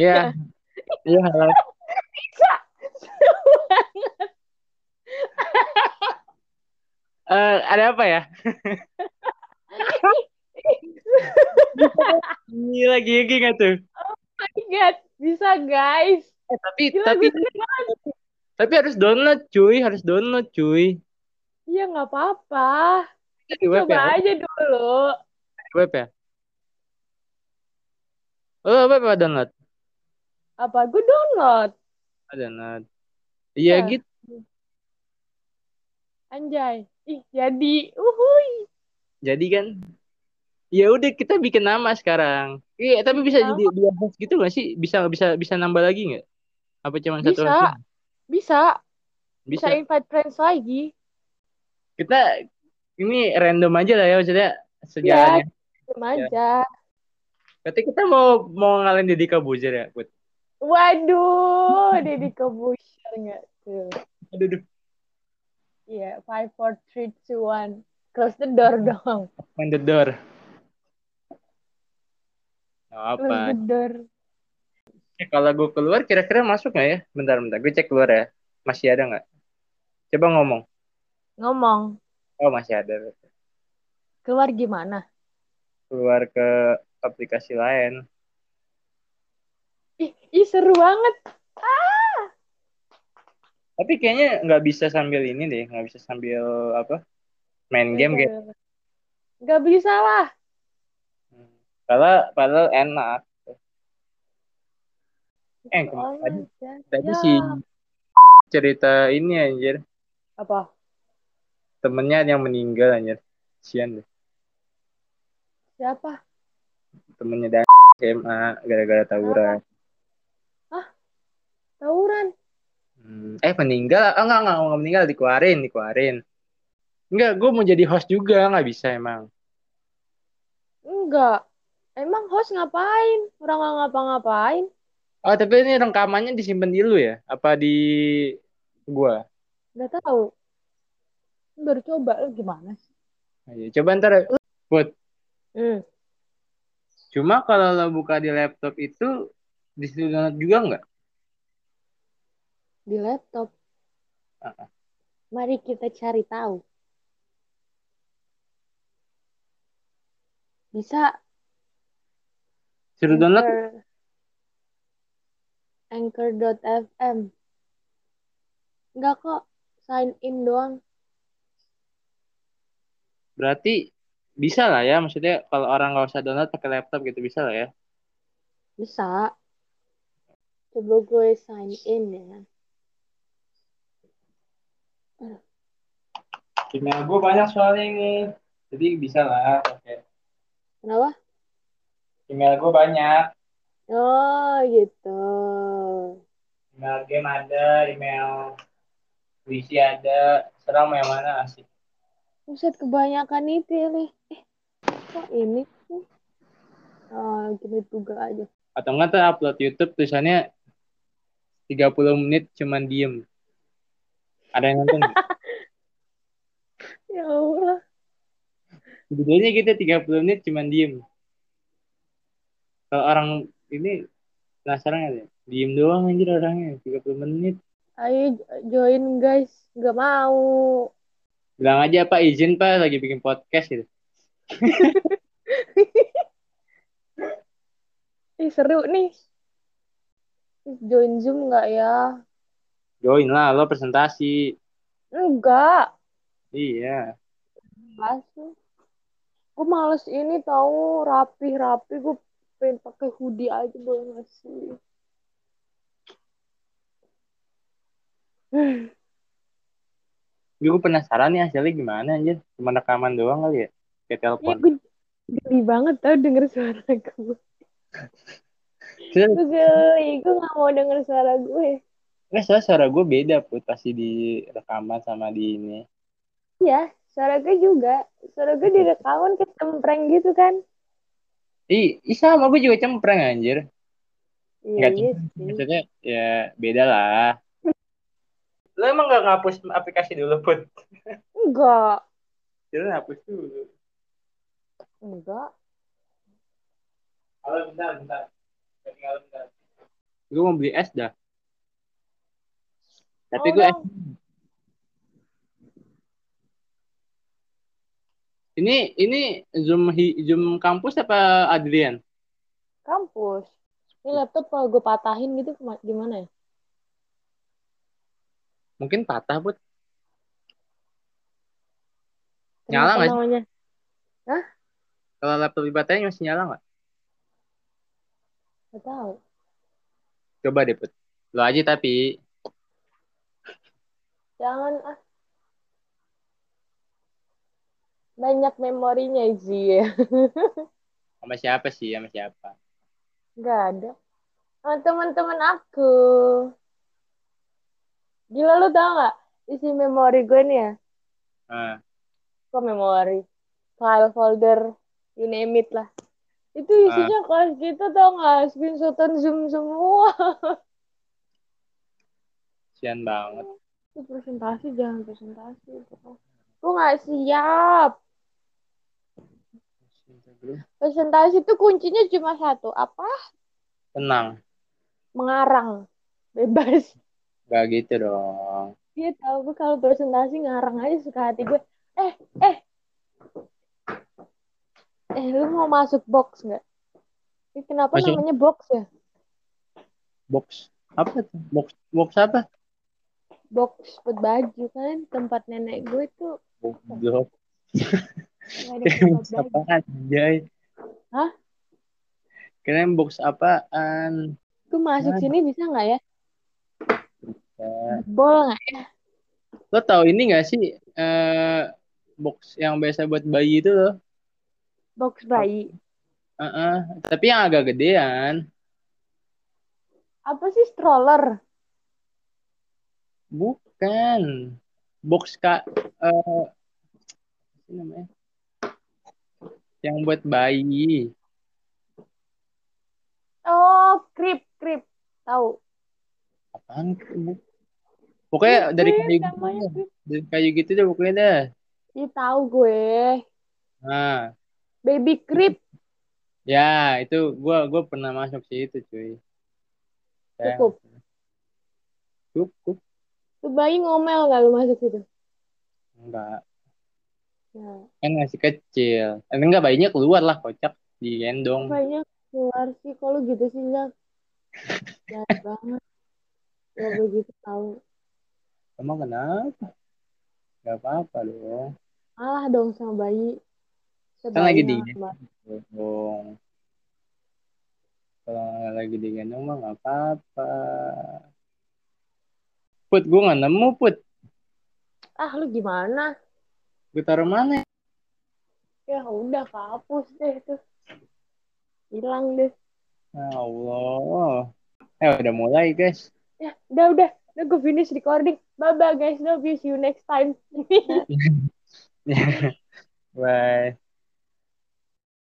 Iya. Iya, halo. Bisa. Eh, ada apa ya? Gila, gigi nggak tuh? Ingat, bisa guys. Eh, tapi Gila, tapi tapi harus download cuy, harus download cuy. Iya nggak apa-apa. Coba ya? aja dulu. Web ya? Oh, web apa download? Apa? Gue download. Oh, download. Iya Iya. gitu. Anjay. Ih, jadi. Uhuy. Jadi kan ya udah kita bikin nama sekarang. Iya, tapi bisa Nama? jadi dua host gitu nggak sih? Bisa bisa bisa nambah lagi nggak? Apa cuma satu Bisa. Bisa. Bisa. Bisa invite friends lagi. Kita ini random aja lah ya maksudnya Iya, sejalannya. cuma aja. Berarti kita mau mau ngalahin Deddy Kabuzer ya, Put? Waduh, Deddy Kebusher nggak tuh? Aduh, aduh. Iya, five, four, three, two, one. Close the door dong. Open the door. Close apa. the door. Eh, kalau gue keluar kira-kira masuk nggak ya? Bentar, bentar. Gue cek keluar ya. Masih ada nggak? Coba ngomong. Ngomong. Oh, masih ada. Keluar gimana? Keluar ke aplikasi lain. Ih, ih seru banget. Ah, Tapi kayaknya nggak bisa sambil ini deh. Nggak bisa sambil apa? Main game kayak. Gak bisa lah. Padahal, padahal enak. Eh, Soalnya tadi, ya. tadi Ya. si cerita ini anjir. Apa? Temennya yang meninggal anjir. Sian deh. Siapa? Temennya dan SMA gara-gara tawuran. Hmm, eh meninggal? Oh, enggak, enggak, enggak meninggal, dikeluarin, dikeluarin. Enggak, gue mau jadi host juga, nggak bisa emang. Enggak. Emang host ngapain? Orang nggak ngapa-ngapain. Oh, tapi ini rekamannya disimpan di lu ya? Apa di gua? Gak tahu. Baru coba lu gimana sih? Ayo, coba ntar, Put. Hmm. Cuma kalau lo buka di laptop itu, di situ download juga nggak? Di laptop. Ah, Mari kita cari tahu. Bisa Suruh download? Anchor Anchor.fm Enggak kok, sign in doang. Berarti bisa lah ya, maksudnya kalau orang nggak usah download pakai laptop gitu bisa lah ya. Bisa. Coba gue sign in ya. Email gue banyak soalnya ini, jadi bisa lah pakai. Kenapa? Email gue banyak, Oh gitu. email game ada, email puisi ada, serang mau yang mana asik. Buset kebanyakan itu ya nih. Eh, kok ini sih? Oh, gini juga aja. Atau enggak tuh upload YouTube tulisannya 30 menit cuman diem. Ada yang nonton? Ya Allah. Judulnya gitu 30 menit cuman diem. Kalau orang ini penasaran nggak ya? Diem doang anjir orangnya 30 menit. Ayo join guys. Gak mau. Bilang aja Pak izin Pak lagi bikin podcast gitu. Ih seru nih. Join Zoom nggak ya? Join lah lo presentasi. Enggak. Iya. Masih. Gue males ini tahu rapi-rapi. Gue pengen pakai hoodie aja boleh nggak sih? Gue penasaran nih hasilnya gimana anjir. Cuma rekaman doang kali ya. Kayak Ya telepon. gue geli banget tau denger suara gue. Gue geli. Gue gak mau denger suara gue. Eh, soalnya suara gue beda put pasti di rekaman sama di ini. Iya, suara gue juga. Suara gue di rekaman kecempreng gitu kan. Ih, ih sama gue juga cempreng anjir. Iya, Nggak iya cempreng. sih. Maksudnya ya beda lah. Lo emang gak ngapus aplikasi dulu put? Enggak. Jangan hapus dulu. Enggak. Halo bentar bentar. Tinggal bentar. Gue mau beli es dah. Tapi Mau gue. Ini ini zoom hi- zoom kampus apa Adrian? Kampus. Ini laptop kalau gue patahin gitu gimana ya? Mungkin patah buat. Nyala nggak sih? namanya? Kalau laptop dipatahin masih nyala nggak? Gak tahu. Coba deh put. Lo aja tapi Jangan ah. Banyak memorinya sih. sama siapa sih? Sama siapa? Gak ada. Sama teman-teman aku. Gila lu tau gak? Isi memori gue nih ya. Ah, Kok memori? File folder. You name it lah. Itu isinya kelas kita tau gak? Screenshotan Zoom semua. sian banget. Itu presentasi jangan presentasi. Gue gak siap. Presentasi itu kuncinya cuma satu. Apa? Tenang. Mengarang. Bebas. Gak gitu dong. Dia tahu gue kalau presentasi ngarang aja suka hati gue. Eh, eh. Eh, lu mau masuk box nggak? Ini kenapa Masuk. namanya box ya? Box. Apa tuh? Box box apa? Box buat baju kan tempat nenek gue tuh nggak ada tempat box apaan? Hah? Kirain box apaan? Gue masuk Nggak sini bisa nggak ya? Ya. Bol nggak ya? Lo tau ini gak sih? eh box yang biasa buat bayi itu loh. Box bayi. Heeh. Tapi yang agak gedean. Apa sih stroller? Bukan. Box kak. sih namanya? Yang buat bayi. Oh, krip, krip. Tahu. Apaan? Pokoknya dari Krip, kayu gitu namanya deh. Dari kayu gitu deh pokoknya dah. Ih, tahu gue. Nah, Baby krip. ya itu gua gua pernah masuk sih itu cuy. Cukup. Cukup. Tuh bayi ngomel nggak lu masuk situ? Enggak. Nah, Kan masih kecil. Eh, enggak bayinya keluar lah kocak digendong. bayinya keluar sih. Kalau gitu sih, Zak. Jahat banget. Gak begitu tahu. Emang kenapa? Gak apa-apa dong. Alah dong sama bayi. Kan lagi Sebayi di sama dong. Kalau lagi digendong mah nggak apa-apa. Put, gue nggak nemu put. Ah, lu gimana? Gue taruh mana? Ya udah, kehapus deh tuh. Hilang deh. Ya Allah. Eh udah mulai guys. Ya, udah, udah. Udah gue finish recording. Bye-bye guys. Love you. See you next time. Bye.